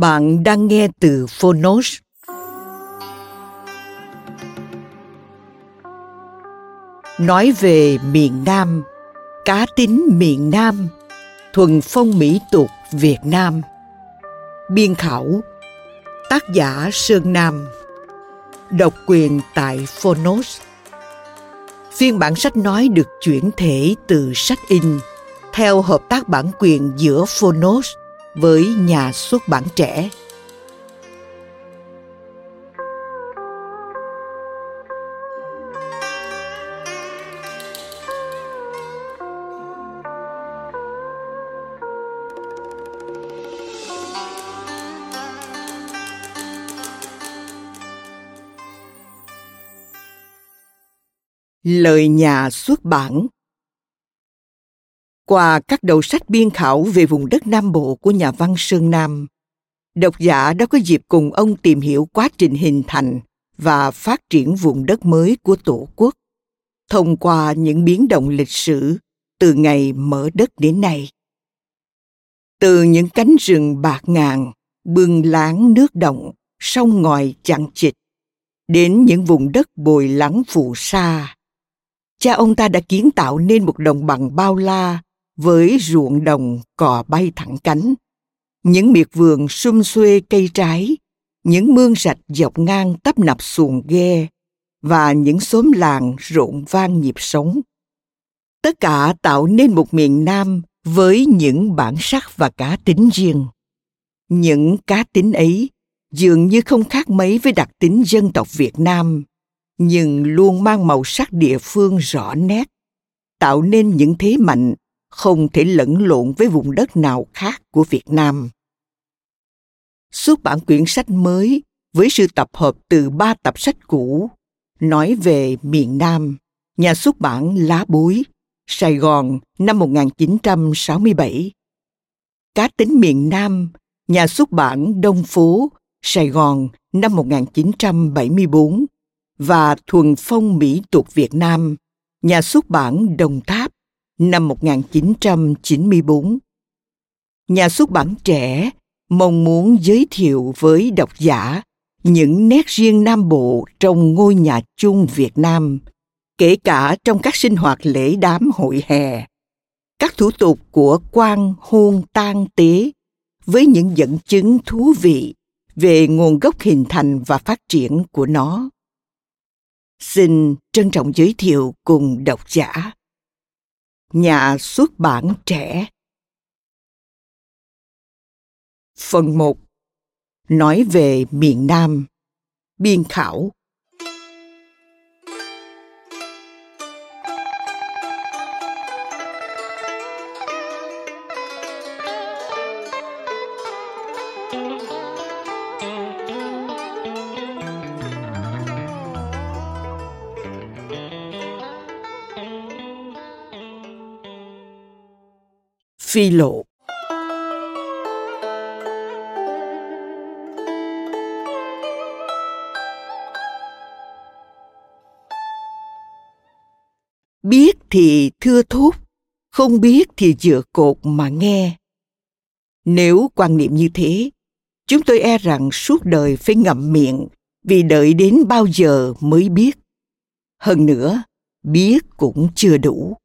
Bạn đang nghe từ Phonos. Nói về miền Nam, cá tính miền Nam, thuần phong mỹ tục Việt Nam. Biên khảo, tác giả Sơn Nam, độc quyền tại Phonos. Phiên bản sách nói được chuyển thể từ sách in theo hợp tác bản quyền giữa Phonos với nhà xuất bản trẻ. Lời nhà xuất bản qua các đầu sách biên khảo về vùng đất Nam Bộ của nhà văn Sơn Nam, độc giả đã có dịp cùng ông tìm hiểu quá trình hình thành và phát triển vùng đất mới của Tổ quốc thông qua những biến động lịch sử từ ngày mở đất đến nay. Từ những cánh rừng bạc ngàn, bừng láng nước động, sông ngòi chằng chịt, đến những vùng đất bồi lắng phù sa. Cha ông ta đã kiến tạo nên một đồng bằng bao la với ruộng đồng cò bay thẳng cánh, những miệt vườn sum xuê cây trái, những mương rạch dọc ngang tấp nập xuồng ghe và những xóm làng rộn vang nhịp sống. Tất cả tạo nên một miền nam với những bản sắc và cá tính riêng. Những cá tính ấy dường như không khác mấy với đặc tính dân tộc việt nam, nhưng luôn mang màu sắc địa phương rõ nét, tạo nên những thế mạnh không thể lẫn lộn với vùng đất nào khác của Việt Nam. Xuất bản quyển sách mới với sự tập hợp từ ba tập sách cũ nói về miền Nam, nhà xuất bản Lá Bối, Sài Gòn năm 1967. Cá tính miền Nam, nhà xuất bản Đông Phố, Sài Gòn năm 1974 và Thuần Phong Mỹ tục Việt Nam, nhà xuất bản Đồng Tháp năm 1994. Nhà xuất bản trẻ mong muốn giới thiệu với độc giả những nét riêng Nam Bộ trong ngôi nhà chung Việt Nam, kể cả trong các sinh hoạt lễ đám hội hè, các thủ tục của quan hôn tang tế với những dẫn chứng thú vị về nguồn gốc hình thành và phát triển của nó. Xin trân trọng giới thiệu cùng độc giả nhà xuất bản trẻ. Phần 1 Nói về miền Nam. Biên khảo. Phi lộ. Biết thì thưa thúc, không biết thì dựa cột mà nghe. Nếu quan niệm như thế chúng tôi e rằng suốt đời phải ngậm miệng vì đợi đến bao giờ mới biết. Hơn nữa biết cũng chưa đủ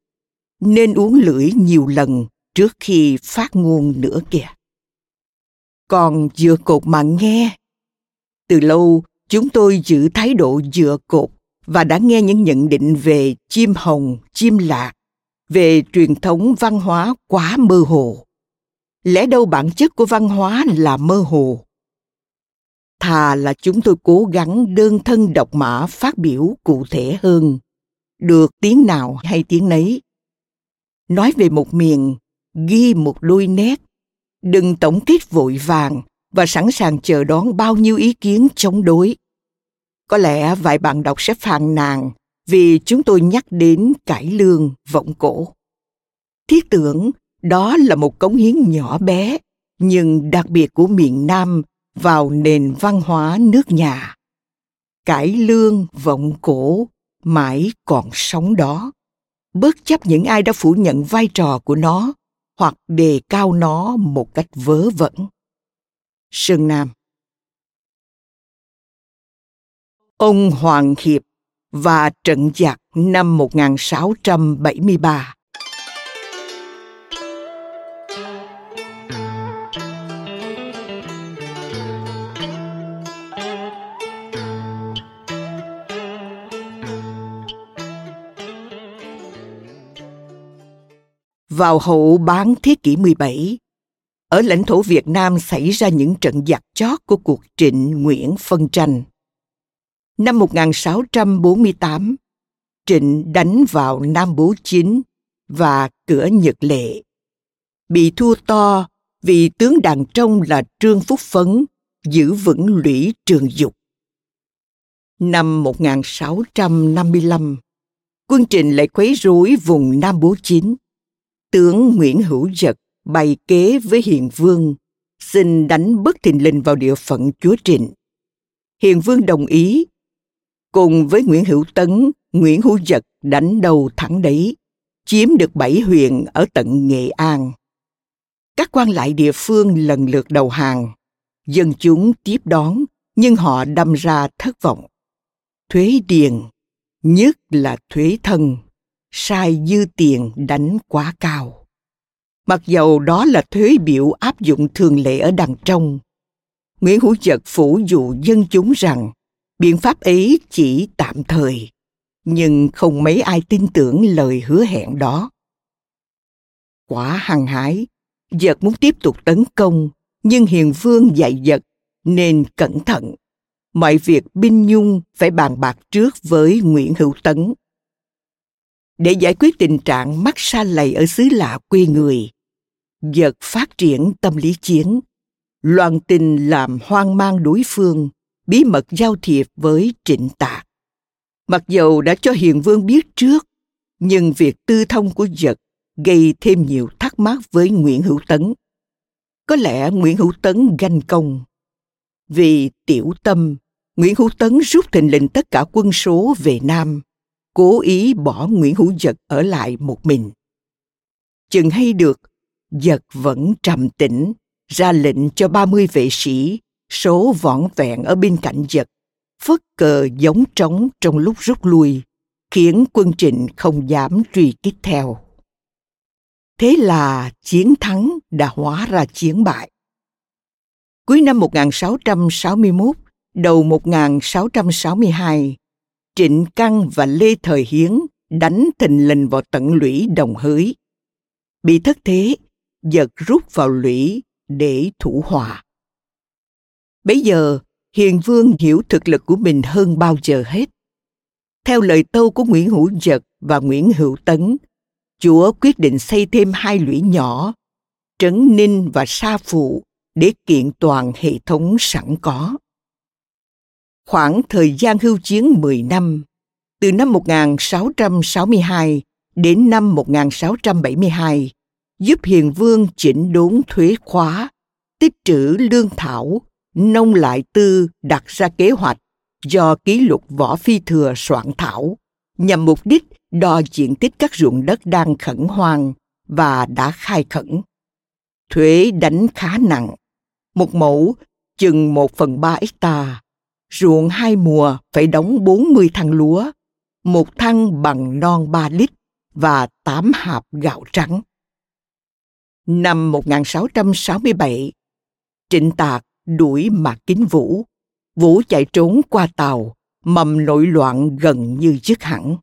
nên uống lưỡi nhiều lần trước khi phát ngôn nữa kìa. Còn dựa cột mà nghe. Từ lâu, chúng tôi giữ thái độ dựa cột và đã nghe những nhận định về chim hồng, chim lạc, về truyền thống văn hóa quá mơ hồ. Lẽ đâu bản chất của văn hóa là mơ hồ? Thà là chúng tôi cố gắng đơn thân độc mã phát biểu cụ thể hơn. Được tiếng nào hay tiếng nấy. Nói về một miền ghi một đôi nét. Đừng tổng kết vội vàng và sẵn sàng chờ đón bao nhiêu ý kiến chống đối. Có lẽ vài bạn đọc sẽ phàn nàn vì chúng tôi nhắc đến cải lương, vọng cổ. Thiết tưởng đó là một cống hiến nhỏ bé, nhưng đặc biệt của miền nam vào nền văn hóa nước nhà. Cải lương, vọng cổ mãi còn sống đó. Bất chấp những ai đã phủ nhận vai trò của nó hoặc đề cao nó một cách vớ vẩn sơn nam ông Hoàng Hiệp và trận giặc năm 1673. Vào hậu bán thế kỷ 17, ở lãnh thổ Việt Nam xảy ra những trận giặc chót của cuộc trịnh Nguyễn phân tranh. Năm 1648, Trịnh đánh vào Nam Bố Chính và cửa Nhật Lệ. Bị thua to vì tướng đàn trong là Trương Phúc Phấn giữ vững lũy trường dục. Năm 1655, quân Trịnh lại quấy rối vùng Nam Bố Chính. Tướng Nguyễn Hữu Dật bày kế với Hiền Vương, xin đánh bất thình lình vào địa phận chúa Trịnh. Hiền Vương đồng ý cùng với Nguyễn Hữu Tấn, Nguyễn Hữu Dật đánh đầu thắng đấy, chiếm được bảy huyện ở tận Nghệ An. Các quan lại địa phương lần lượt đầu hàng, dân chúng tiếp đón nhưng họ đâm ra thất vọng. Thuế điền, nhất là thuế thân, sai dư tiền đánh quá cao. Mặc dầu đó là thuế biểu áp dụng thường lệ ở đằng trong, Nguyễn Hữu Dật phủ dụ dân chúng rằng biện pháp ấy chỉ tạm thời nhưng không mấy ai tin tưởng lời hứa hẹn đó. Quả hăng hái giật muốn tiếp tục tấn công nhưng hiền vương dạy giật nên cẩn thận. Mọi việc binh nhung phải bàn bạc trước với nguyễn hữu tấn để giải quyết tình trạng mắc xa lầy ở xứ lạ quê người. Giật phát triển tâm lý chiến. Loan tình làm hoang mang đối phương, bí mật giao thiệp với trịnh tạc. Mặc dầu đã cho hiền vương biết trước, nhưng việc tư thông của giật gây thêm nhiều thắc mắc với nguyễn hữu tấn. Có lẽ nguyễn hữu tấn ganh công. Vì tiểu tâm, nguyễn hữu tấn rút thình lình tất cả quân số về nam cố ý bỏ nguyễn hữu giật ở lại một mình. Chừng hay được, giật vẫn trầm tĩnh, ra lệnh cho 30 vệ sĩ, số võn vẹn ở bên cạnh giật, phất cờ giống trống trong lúc rút lui, khiến quân trịnh không dám truy kích theo. Thế là chiến thắng đã hóa ra chiến bại. Cuối năm 1661 đầu 1662 Trịnh Căng và Lê Thời Hiến đánh thình lình vào tận lũy đồng hới. Bị thất thế, giật rút vào lũy để thủ hòa. Bây giờ, Hiền Vương hiểu thực lực của mình hơn bao giờ hết. Theo lời tâu của Nguyễn Hữu Dật và Nguyễn Hữu Tấn, Chúa quyết định xây thêm hai lũy nhỏ, Trấn Ninh và Sa Phụ, để kiện toàn hệ thống sẵn có. Khoảng thời gian hưu chiến 10 năm, từ năm 1662 đến năm 1672, giúp Hiền Vương chỉnh đốn thuế khóa, tích trữ lương thảo nông lại tư đặt ra kế hoạch do ký lục võ phi thừa soạn thảo nhằm mục đích đo diện tích các ruộng đất đang khẩn hoang và đã khai khẩn. Thuế đánh khá nặng, một mẫu chừng một phần ba hecta, ruộng hai mùa phải đóng 40 thăng lúa, một thăng bằng non 3 lít và 8 hạt gạo trắng. Năm 1667, Trịnh Tạc đuổi Mạc Kính Vũ. Vũ chạy trốn qua tàu, mầm nội loạn gần như dứt hẳn.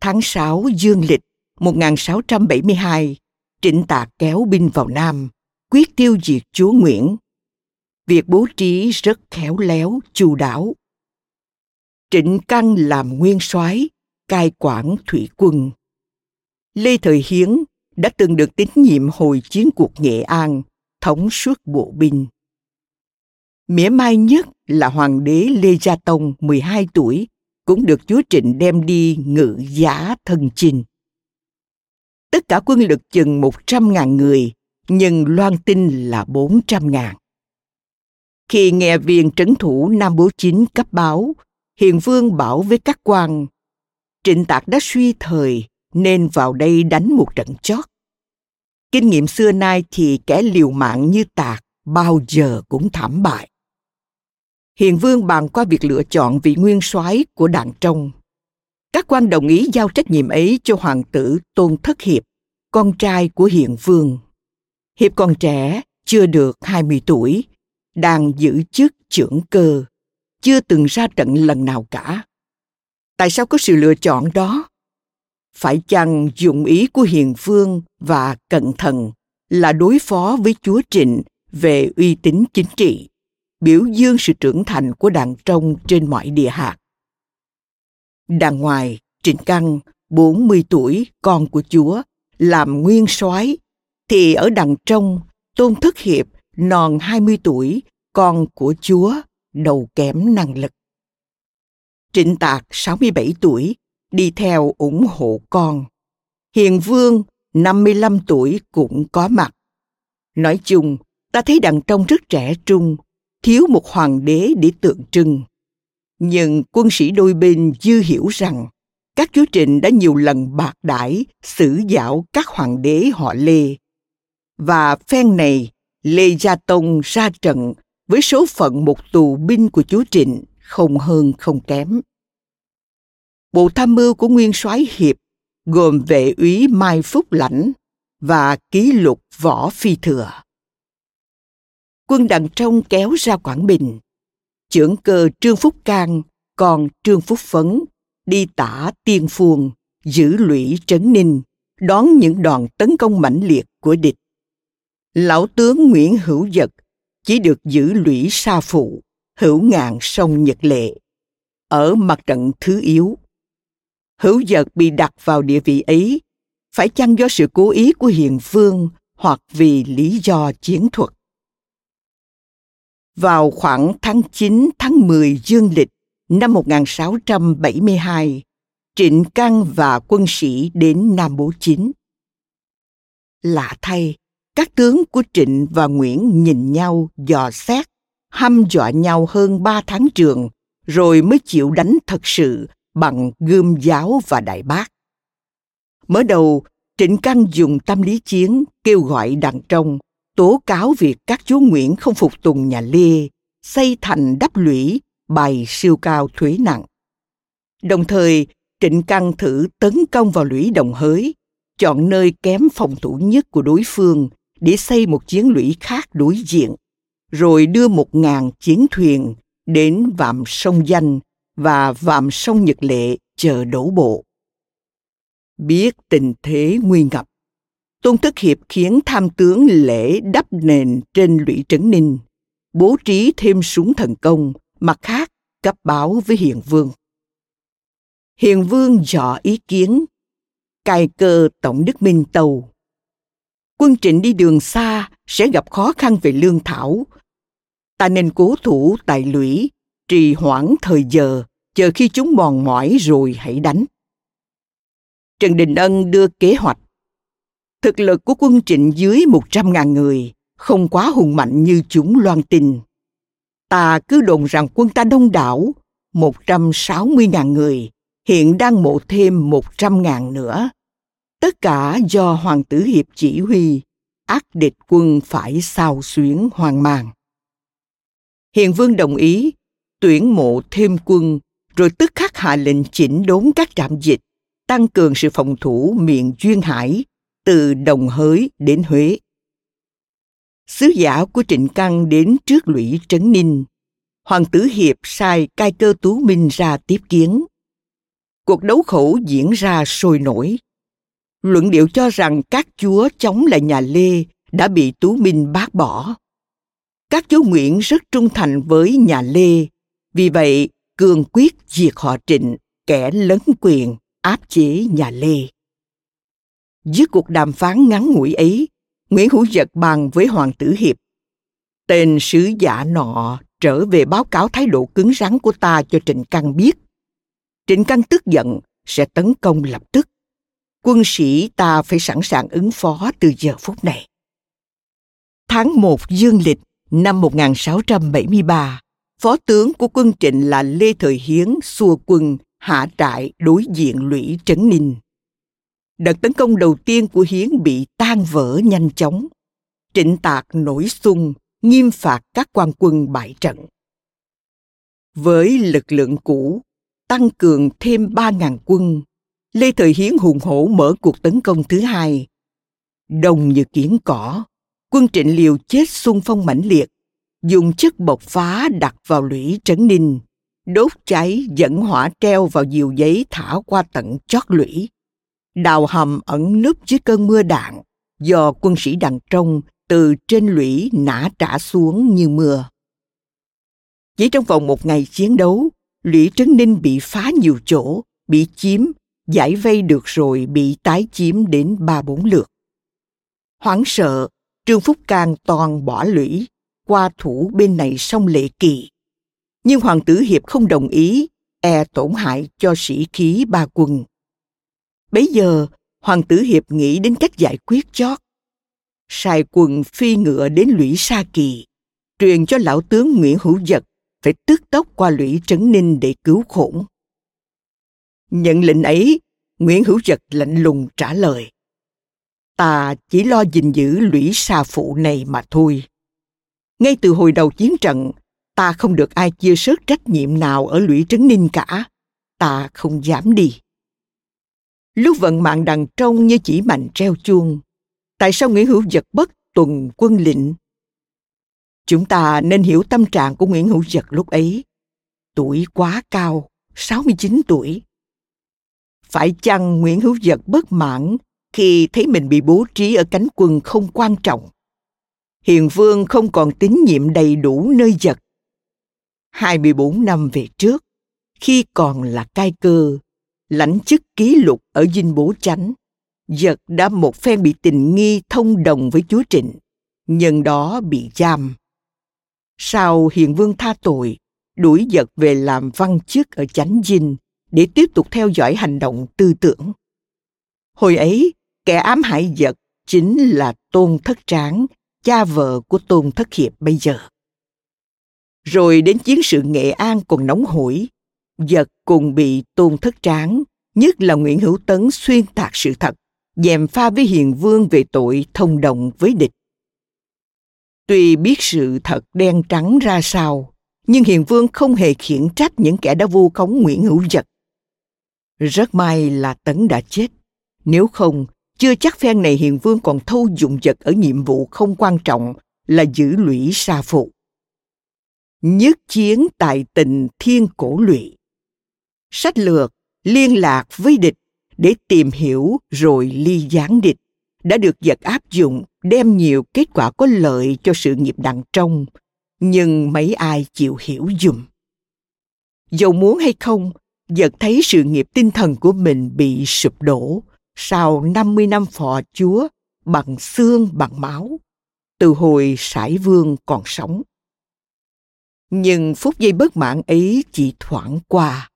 Tháng 6 dương lịch 1672, Trịnh Tạc kéo binh vào Nam, quyết tiêu diệt chúa Nguyễn. Việc bố trí rất khéo léo, chu đáo. Trịnh Căn làm nguyên soái, cai quản thủy quân. Lê Thời Hiến đã từng được tín nhiệm hồi chiến cuộc Nghệ An, thống suốt bộ binh. Mỉa mai nhất là hoàng đế Lê Gia Tông 12 tuổi cũng được chúa Trịnh đem đi ngự giá thân chinh. Tất cả quân lực chừng 100.000 người, nhưng loan tin là 400.000. Khi nghe viên trấn thủ Nam Bố Chính cấp báo, Hiền Vương bảo với các quan, Trịnh Tạc đã suy thời nên vào đây đánh một trận chót. Kinh nghiệm xưa nay thì kẻ liều mạng như Tạc bao giờ cũng thảm bại. Hiền Vương bàn qua việc lựa chọn vị nguyên soái của đảng trong. Các quan đồng ý giao trách nhiệm ấy cho hoàng tử Tôn Thất Hiệp, con trai của Hiền Vương. Hiệp còn trẻ, chưa được 20 tuổi, đang giữ chức trưởng cơ, chưa từng ra trận lần nào cả. Tại sao có sự lựa chọn đó? Phải chăng dụng ý của Hiền Vương và cẩn thận là đối phó với chúa Trịnh về uy tín chính trị, biểu dương sự trưởng thành của đàn trong trên mọi địa hạt. Đàn ngoài, Trịnh Căn, 40 tuổi, con của chúa, làm nguyên soái thì ở đằng trong, Tôn Thất Hiệp, non 20 tuổi, con của chúa, đầu kém năng lực. Trịnh Tạc, 67 tuổi, đi theo ủng hộ con. Hiền Vương, 55 tuổi cũng có mặt. Nói chung, ta thấy đằng trong rất trẻ trung, thiếu một hoàng đế để tượng trưng. Nhưng quân sĩ đôi bên dư hiểu rằng các chúa trịnh đã nhiều lần bạc đãi xử dạo các hoàng đế họ Lê. Và phen này, Lê Gia Tông ra trận với số phận một tù binh của chúa Trịnh không hơn không kém. Bộ tham mưu của nguyên soái Hiệp gồm vệ úy Mai Phúc Lãnh và ký lục Võ Phi Thừa. Quân đằng trong kéo ra Quảng Bình. Trưởng cơ Trương Phúc Cang còn Trương Phúc Phấn đi tả tiên phuông, giữ lũy trấn ninh, đón những đòn tấn công mãnh liệt của địch. Lão tướng Nguyễn Hữu Dật chỉ được giữ lũy sa phụ, hữu ngạn sông Nhật Lệ, ở mặt trận thứ yếu. Hữu Dật bị đặt vào địa vị ấy, phải chăng do sự cố ý của Hiền Vương hoặc vì lý do chiến thuật. Vào khoảng tháng 9 tháng 10 dương lịch năm 1672, Trịnh Căng và quân sĩ đến Nam Bố Chính. Lạ thay, các tướng của Trịnh và Nguyễn nhìn nhau dò xét, hăm dọa nhau hơn ba tháng trường, rồi mới chịu đánh thật sự bằng gươm giáo và đại bác. Mở đầu, Trịnh Căn dùng tâm lý chiến kêu gọi đàn trong, tố cáo việc các chúa Nguyễn không phục tùng nhà Lê, xây thành đắp lũy, bày siêu cao thuế nặng. Đồng thời, Trịnh Căn thử tấn công vào lũy đồng hới, chọn nơi kém phòng thủ nhất của đối phương để xây một chiến lũy khác đối diện, rồi đưa một ngàn chiến thuyền đến vạm sông Danh và vạm sông Nhật Lệ chờ đổ bộ. Biết tình thế nguy ngập, Tôn Thất Hiệp khiến tham tướng lễ đắp nền trên lũy Trấn Ninh, bố trí thêm súng thần công, mặt khác cấp báo với Hiền Vương. Hiền Vương dò ý kiến, cài cơ Tổng Đức Minh Tàu. Quân trịnh đi đường xa sẽ gặp khó khăn về lương thảo. Ta nên cố thủ tại lũy, trì hoãn thời giờ, chờ khi chúng mòn mỏi rồi hãy đánh. Trần Đình Ân đưa kế hoạch. Thực lực của quân trịnh dưới 100.000 người, không quá hùng mạnh như chúng loan tin. Ta cứ đồn rằng quân ta đông đảo, 160.000 người, hiện đang mộ thêm 100.000 nữa. Tất cả do Hoàng tử Hiệp chỉ huy, ác địch quân phải sao xuyến hoang mang. Hiền Vương đồng ý, tuyển mộ thêm quân, rồi tức khắc hạ lệnh chỉnh đốn các trạm dịch, tăng cường sự phòng thủ miền Duyên Hải, từ Đồng Hới đến Huế. Sứ giả của Trịnh Căn đến trước lũy Trấn Ninh. Hoàng tử Hiệp sai cai cơ Tú Minh ra tiếp kiến. Cuộc đấu khẩu diễn ra sôi nổi. Luận điệu cho rằng các chúa chống lại nhà Lê đã bị Tú Minh bác bỏ. Các chúa Nguyễn rất trung thành với nhà Lê, vì vậy cương quyết diệt họ Trịnh, kẻ lấn quyền, áp chế nhà Lê. Dưới cuộc đàm phán ngắn ngủi ấy, Nguyễn Hữu Dật bàn với Hoàng tử Hiệp. Tên sứ giả nọ trở về báo cáo thái độ cứng rắn của ta cho Trịnh Căng biết. Trịnh Căng tức giận, sẽ tấn công lập tức. Quân sĩ ta phải sẵn sàng ứng phó từ giờ phút này. Tháng 1 dương lịch năm 1673, phó tướng của quân Trịnh là Lê Thời Hiến xua quân hạ trại đối diện lũy Trấn Ninh. Đợt tấn công đầu tiên của Hiến bị tan vỡ nhanh chóng. Trịnh Tạc nổi xung, nghiêm phạt các quan quân bại trận. Với lực lượng cũ, tăng cường thêm 3.000 quân, Lê Thời Hiến hùng hổ mở cuộc tấn công thứ hai. Đông như kiến cỏ, quân trịnh liều chết xung phong mãnh liệt, dùng chất bộc phá đặt vào lũy trấn ninh, đốt cháy dẫn hỏa treo vào diều giấy thả qua tận chót lũy đào hầm ẩn núp dưới cơn mưa đạn do quân sĩ đằng trong từ trên lũy nã trả xuống như mưa. Chỉ trong vòng một ngày chiến đấu, lũy Trấn Ninh bị phá nhiều chỗ, bị chiếm, giải vây được rồi bị tái chiếm đến ba bốn lượt. Hoảng sợ, Trương Phúc Cang toàn bỏ lũy, qua thủ bên này sông Lệ Kỳ. Nhưng Hoàng tử Hiệp không đồng ý, e tổn hại cho sĩ khí ba quân. Bấy giờ, Hoàng tử Hiệp nghĩ đến cách giải quyết chót. Sai quần phi ngựa đến lũy Sa Kỳ, truyền cho lão tướng Nguyễn Hữu Dật phải tức tốc qua lũy Trấn Ninh để cứu khổng. Nhận lệnh ấy, Nguyễn Hữu Trật lạnh lùng trả lời. Ta chỉ lo gìn giữ lũy Sa Phụ này mà thôi. Ngay từ hồi đầu chiến trận, ta không được ai chia sớt trách nhiệm nào ở lũy Trấn Ninh cả. Ta không dám đi lúc vận mạng đằng trong như chỉ mạnh treo chuông tại sao nguyễn hữu Giật bất tuần quân lệnh chúng ta nên hiểu tâm trạng của nguyễn hữu Giật lúc ấy tuổi quá cao 69 tuổi phải chăng nguyễn hữu dật bất mãn khi thấy mình bị bố trí ở cánh quân không quan trọng? Hiền vương không còn tín nhiệm đầy đủ nơi giật. 24 năm về trước, khi còn là cai cơ, lãnh chức ký lục ở dinh bố chánh giật đã một phen bị tình nghi thông đồng với chúa trịnh nhân đó bị giam. Sau hiền vương tha tội đuổi giật về làm văn chức ở chánh dinh để tiếp tục theo dõi hành động tư tưởng hồi ấy kẻ ám hại vật chính là tôn thất tráng cha vợ của tôn thất hiệp bây giờ rồi đến chiến sự nghệ an còn nóng hổi vật cùng bị tôn thất tráng, nhất là Nguyễn Hữu Tấn xuyên tạc sự thật, dèm pha với Hiền Vương về tội thông đồng với địch. Tuy biết sự thật đen trắng ra sao, nhưng Hiền Vương không hề khiển trách những kẻ đã vu khống Nguyễn Hữu vật. Rất may là Tấn đã chết, nếu không, chưa chắc phen này Hiền Vương còn thâu dụng vật ở nhiệm vụ không quan trọng là giữ lũy sa phụ. Nhất chiến tại tình thiên cổ lụy. Sách lược liên lạc với địch để tìm hiểu rồi ly gián địch. Đã được giật áp dụng đem nhiều kết quả có lợi cho sự nghiệp đằng trong. Nhưng mấy ai chịu hiểu dùm. Dầu muốn hay không giật thấy sự nghiệp tinh thần của mình bị sụp đổ. Sau 50 năm phò chúa, bằng xương, bằng máu, từ hồi sải vương còn sống. Nhưng phút giây bất mãn ấy chỉ thoảng qua.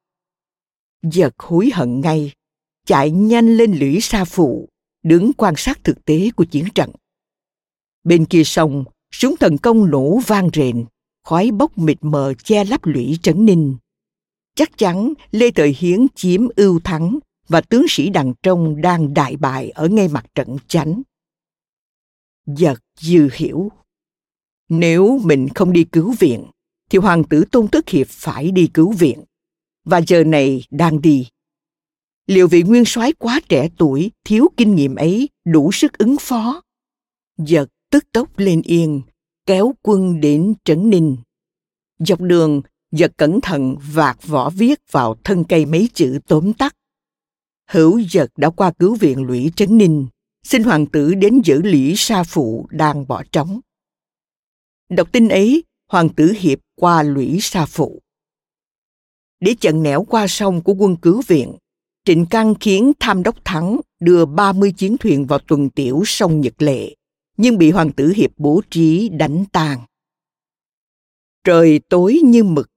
Giật hối hận ngay, chạy nhanh lên lũy sa phụ, đứng quan sát thực tế của chiến trận. Bên kia sông, súng thần công nổ vang rền, khói bốc mịt mờ che lấp lũy trấn ninh chắc chắn lê thời hiến chiếm ưu thắng và tướng sĩ đằng trong đang đại bại ở ngay mặt trận chánh giật dư hiểu nếu mình không đi cứu viện thì hoàng tử Tôn Tức Hiệp phải đi cứu viện. Và giờ này đang đi. Liệu vị nguyên soái quá trẻ tuổi, thiếu kinh nghiệm ấy đủ sức ứng phó? Giật tức tốc lên yên, kéo quân đến Trấn Ninh. Dọc đường, giật cẩn thận vạt vỏ viết vào thân cây mấy chữ tóm tắt. Hữu giật đã qua cứu viện lũy Trấn Ninh, xin hoàng tử đến giữ lũy sa phụ đang bỏ trống. Đọc tin ấy, hoàng tử hiệp qua lũy sa phụ. Để chặn nẻo qua sông của quân cứu viện, Trịnh Căn khiến tham đốc thắng đưa 30 chiến thuyền vào tuần tiểu sông Nhật Lệ, nhưng bị hoàng tử hiệp bố trí đánh tàn. Trời tối như mực,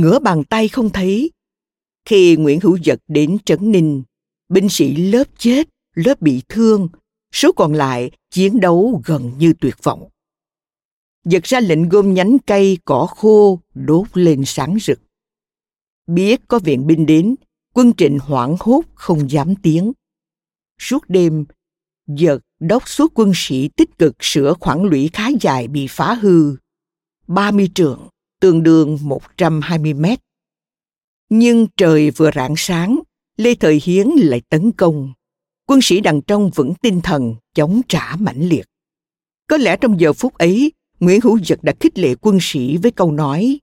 ngửa bàn tay không thấy. Khi Nguyễn Hữu Dật đến Trấn Ninh, binh sĩ lớp chết, lớp bị thương, số còn lại chiến đấu gần như tuyệt vọng. Giật ra lệnh gom nhánh cây cỏ khô đốt lên sáng rực. Biết có viện binh đến, quân trịnh hoảng hốt không dám tiếng. Suốt đêm, giật đốc suốt quân sĩ tích cực sửa khoảng lũy khá dài bị phá hư. 30 trường tương đương 120 mét. Nhưng trời vừa rạng sáng, Lê Thời Hiến lại tấn công. Quân sĩ đằng trong vẫn tinh thần, chống trả mãnh liệt. Có lẽ trong giờ phút ấy, Nguyễn Hữu Dật đã khích lệ quân sĩ với câu nói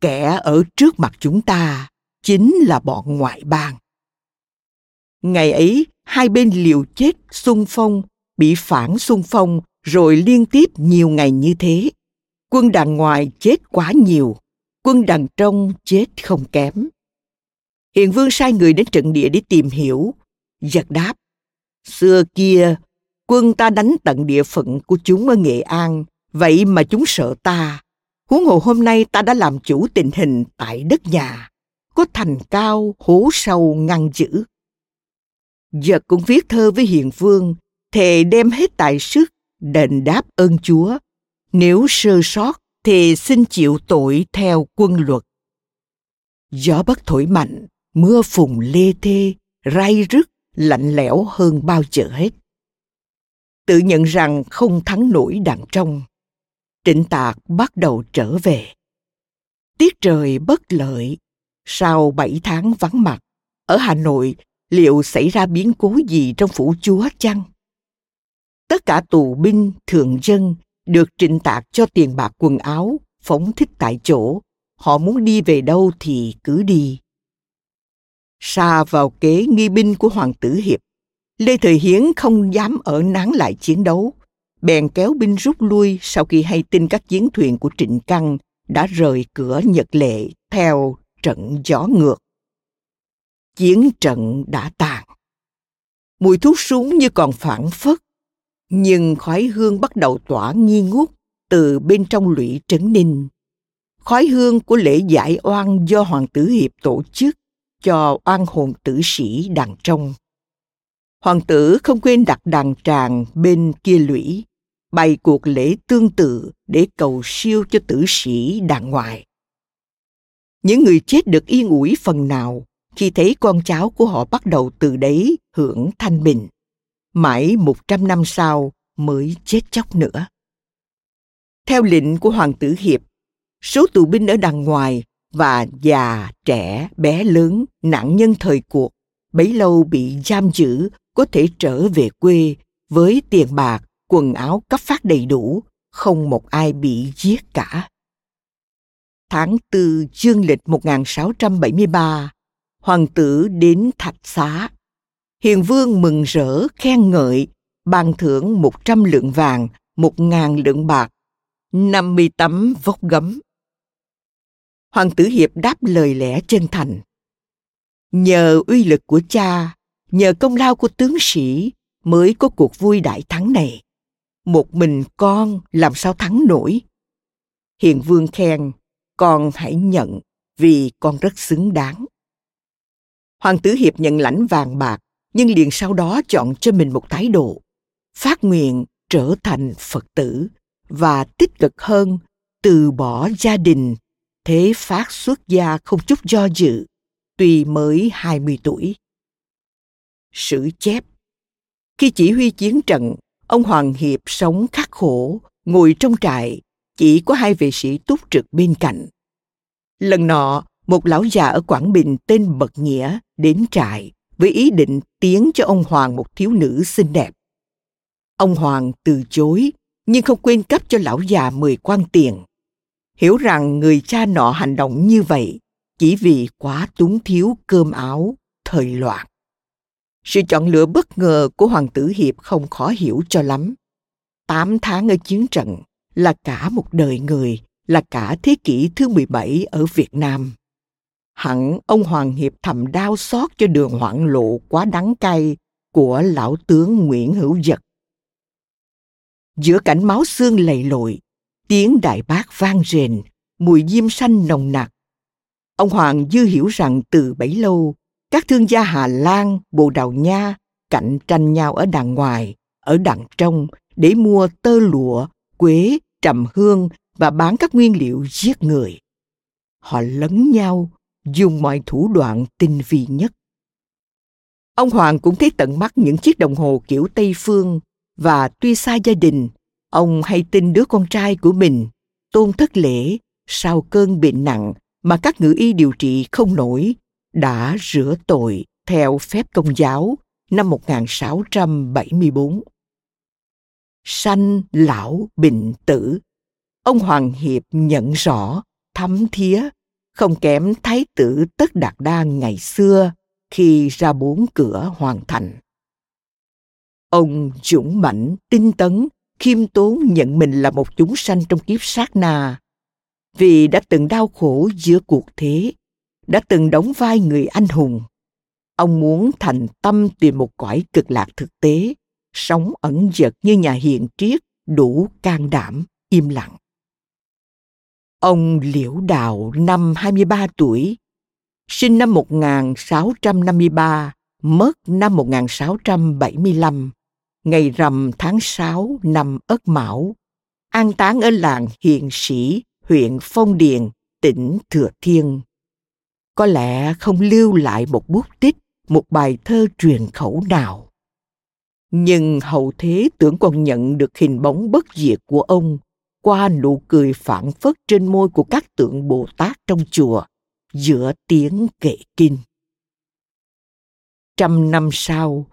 Kẻ ở trước mặt chúng ta chính là bọn ngoại bang. Ngày ấy, hai bên liều chết xung phong, bị phản xung phong rồi liên tiếp nhiều ngày như thế. Quân đàn ngoài chết quá nhiều, quân đàn trong chết không kém. Hiền Vương sai người đến trận địa để tìm hiểu. Giật đáp, xưa kia, quân ta đánh tận địa phận của chúng ở Nghệ An, vậy mà chúng sợ ta. Huống hồ hôm nay ta đã làm chủ tình hình tại đất nhà, có thành cao, hố sâu ngăn giữ. Giật cũng viết thơ với Hiền Vương, thề đem hết tài sức, đền đáp ơn Chúa. Nếu sơ sót, thì xin chịu tội theo quân luật. Gió bất thổi mạnh, mưa phùn lê thê, ray rứt, lạnh lẽo hơn bao giờ hết. Tự nhận rằng không thắng nổi đàn trong, trịnh tạc bắt đầu trở về. Tiết trời bất lợi, sau bảy tháng vắng mặt, ở Hà Nội liệu xảy ra biến cố gì trong phủ chúa chăng? Tất cả tù binh, thường dân được trịnh tạc cho tiền bạc quần áo, phóng thích tại chỗ. Họ muốn đi về đâu thì cứ đi. Xa vào kế nghi binh của Hoàng tử Hiệp, Lê Thời Hiến không dám ở nán lại chiến đấu, bèn kéo binh rút lui sau khi hay tin các chiến thuyền của Trịnh Căn đã rời cửa Nhật Lệ theo trận gió ngược. Chiến trận đã tàn. Mùi thuốc súng như còn phản phất, nhưng khói hương bắt đầu tỏa nghi ngút từ bên trong lũy trấn ninh. Khói hương của lễ giải oan do Hoàng tử Hiệp tổ chức cho oan hồn tử sĩ đàn trong. Hoàng tử không quên đặt đàn tràng bên kia lũy, bày cuộc lễ tương tự để cầu siêu cho tử sĩ đàng ngoài. Những người chết được yên ủi phần nào khi thấy con cháu của họ bắt đầu từ đấy hưởng thanh bình. Mãi một trăm năm sau mới chết chóc nữa. Theo lệnh của Hoàng tử Hiệp, số tù binh ở đằng ngoài và già, trẻ, bé lớn, nạn nhân thời cuộc, bấy lâu bị giam giữ có thể trở về quê với tiền bạc quần áo cấp phát đầy đủ, không một ai bị giết cả. Tháng 4 dương lịch 1673, hoàng tử đến Thạch Xá. Hiền vương mừng rỡ khen ngợi, ban thưởng 100 lượng vàng, 1.000 lượng bạc, 50 tấm vóc gấm. Hoàng tử Hiệp đáp lời lẽ chân thành. Nhờ uy lực của cha, nhờ công lao của tướng sĩ mới có cuộc vui đại thắng này một mình con làm sao thắng nổi hiền vương khen con hãy nhận vì con rất xứng đáng hoàng tử hiệp nhận lãnh vàng bạc nhưng liền sau đó chọn cho mình một thái độ phát nguyện trở thành phật tử và tích cực hơn từ bỏ gia đình thế phát xuất gia không chút do dự tuy mới 20 tuổi. Sử chép Khi chỉ huy chiến trận, Ông Hoàng Hiệp sống khắc khổ, ngồi trong trại, chỉ có hai vệ sĩ túc trực bên cạnh. Lần nọ, một lão già ở Quảng Bình tên Bật Nghĩa đến trại với ý định tiến cho ông Hoàng một thiếu nữ xinh đẹp. Ông Hoàng từ chối, nhưng không quên cấp cho lão già 10 quan tiền. Hiểu rằng người cha nọ hành động như vậy chỉ vì quá túng thiếu cơm áo, thời loạn. Sự chọn lựa bất ngờ của Hoàng tử Hiệp không khó hiểu cho lắm. Tám tháng ở chiến trận là cả một đời người, là cả thế kỷ thứ 17 ở Việt Nam. Hẳn ông Hoàng Hiệp thầm đau xót cho đường hoạn lộ quá đắng cay của lão tướng Nguyễn Hữu Dật. Giữa cảnh máu xương lầy lội, tiếng đại bác vang rền, mùi diêm xanh nồng nặc. Ông Hoàng dư hiểu rằng từ bấy lâu, các thương gia Hà Lan, Bồ Đào Nha cạnh tranh nhau ở đàng ngoài, ở đằng trong để mua tơ lụa, quế, trầm hương và bán các nguyên liệu giết người. Họ lấn nhau, dùng mọi thủ đoạn tinh vi nhất. Ông Hoàng cũng thấy tận mắt những chiếc đồng hồ kiểu Tây Phương và tuy xa gia đình, ông hay tin đứa con trai của mình, Tôn Thất Lễ, sau cơn bệnh nặng mà các ngự y điều trị không nổi, đã rửa tội theo phép công giáo năm 1674. Sanh lão bệnh tử, ông Hoàng Hiệp nhận rõ, thấm thía, không kém thái tử Tất Đạt Đa ngày xưa khi ra bốn cửa hoàn thành. Ông dũng mãnh, tinh tấn, khiêm tốn nhận mình là một chúng sanh trong kiếp sát na. Vì đã từng đau khổ giữa cuộc thế, đã từng đóng vai người anh hùng. Ông muốn thành tâm tìm một cõi cực lạc thực tế, sống ẩn dật như nhà hiền triết, đủ can đảm, im lặng. Ông Liễu Đào năm 23 tuổi, sinh năm 1653, mất năm 1675, ngày rằm tháng 6 năm Ất Mão, an táng ở làng Hiền Sĩ, huyện Phong Điền, tỉnh Thừa Thiên. Có lẽ không lưu lại một bút tích, một bài thơ truyền khẩu nào. Nhưng hậu thế tưởng còn nhận được hình bóng bất diệt của ông qua nụ cười phản phất trên môi của các tượng Bồ Tát trong chùa giữa tiếng kệ kinh. Trăm năm sau,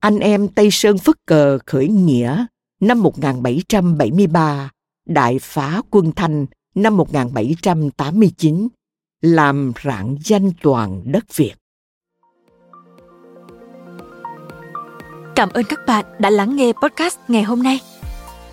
anh em Tây Sơn Phất Cờ khởi nghĩa năm 1773, đại phá quân Thanh năm 1789, làm rạng danh toàn đất Việt. Cảm ơn các bạn đã lắng nghe podcast ngày hôm nay.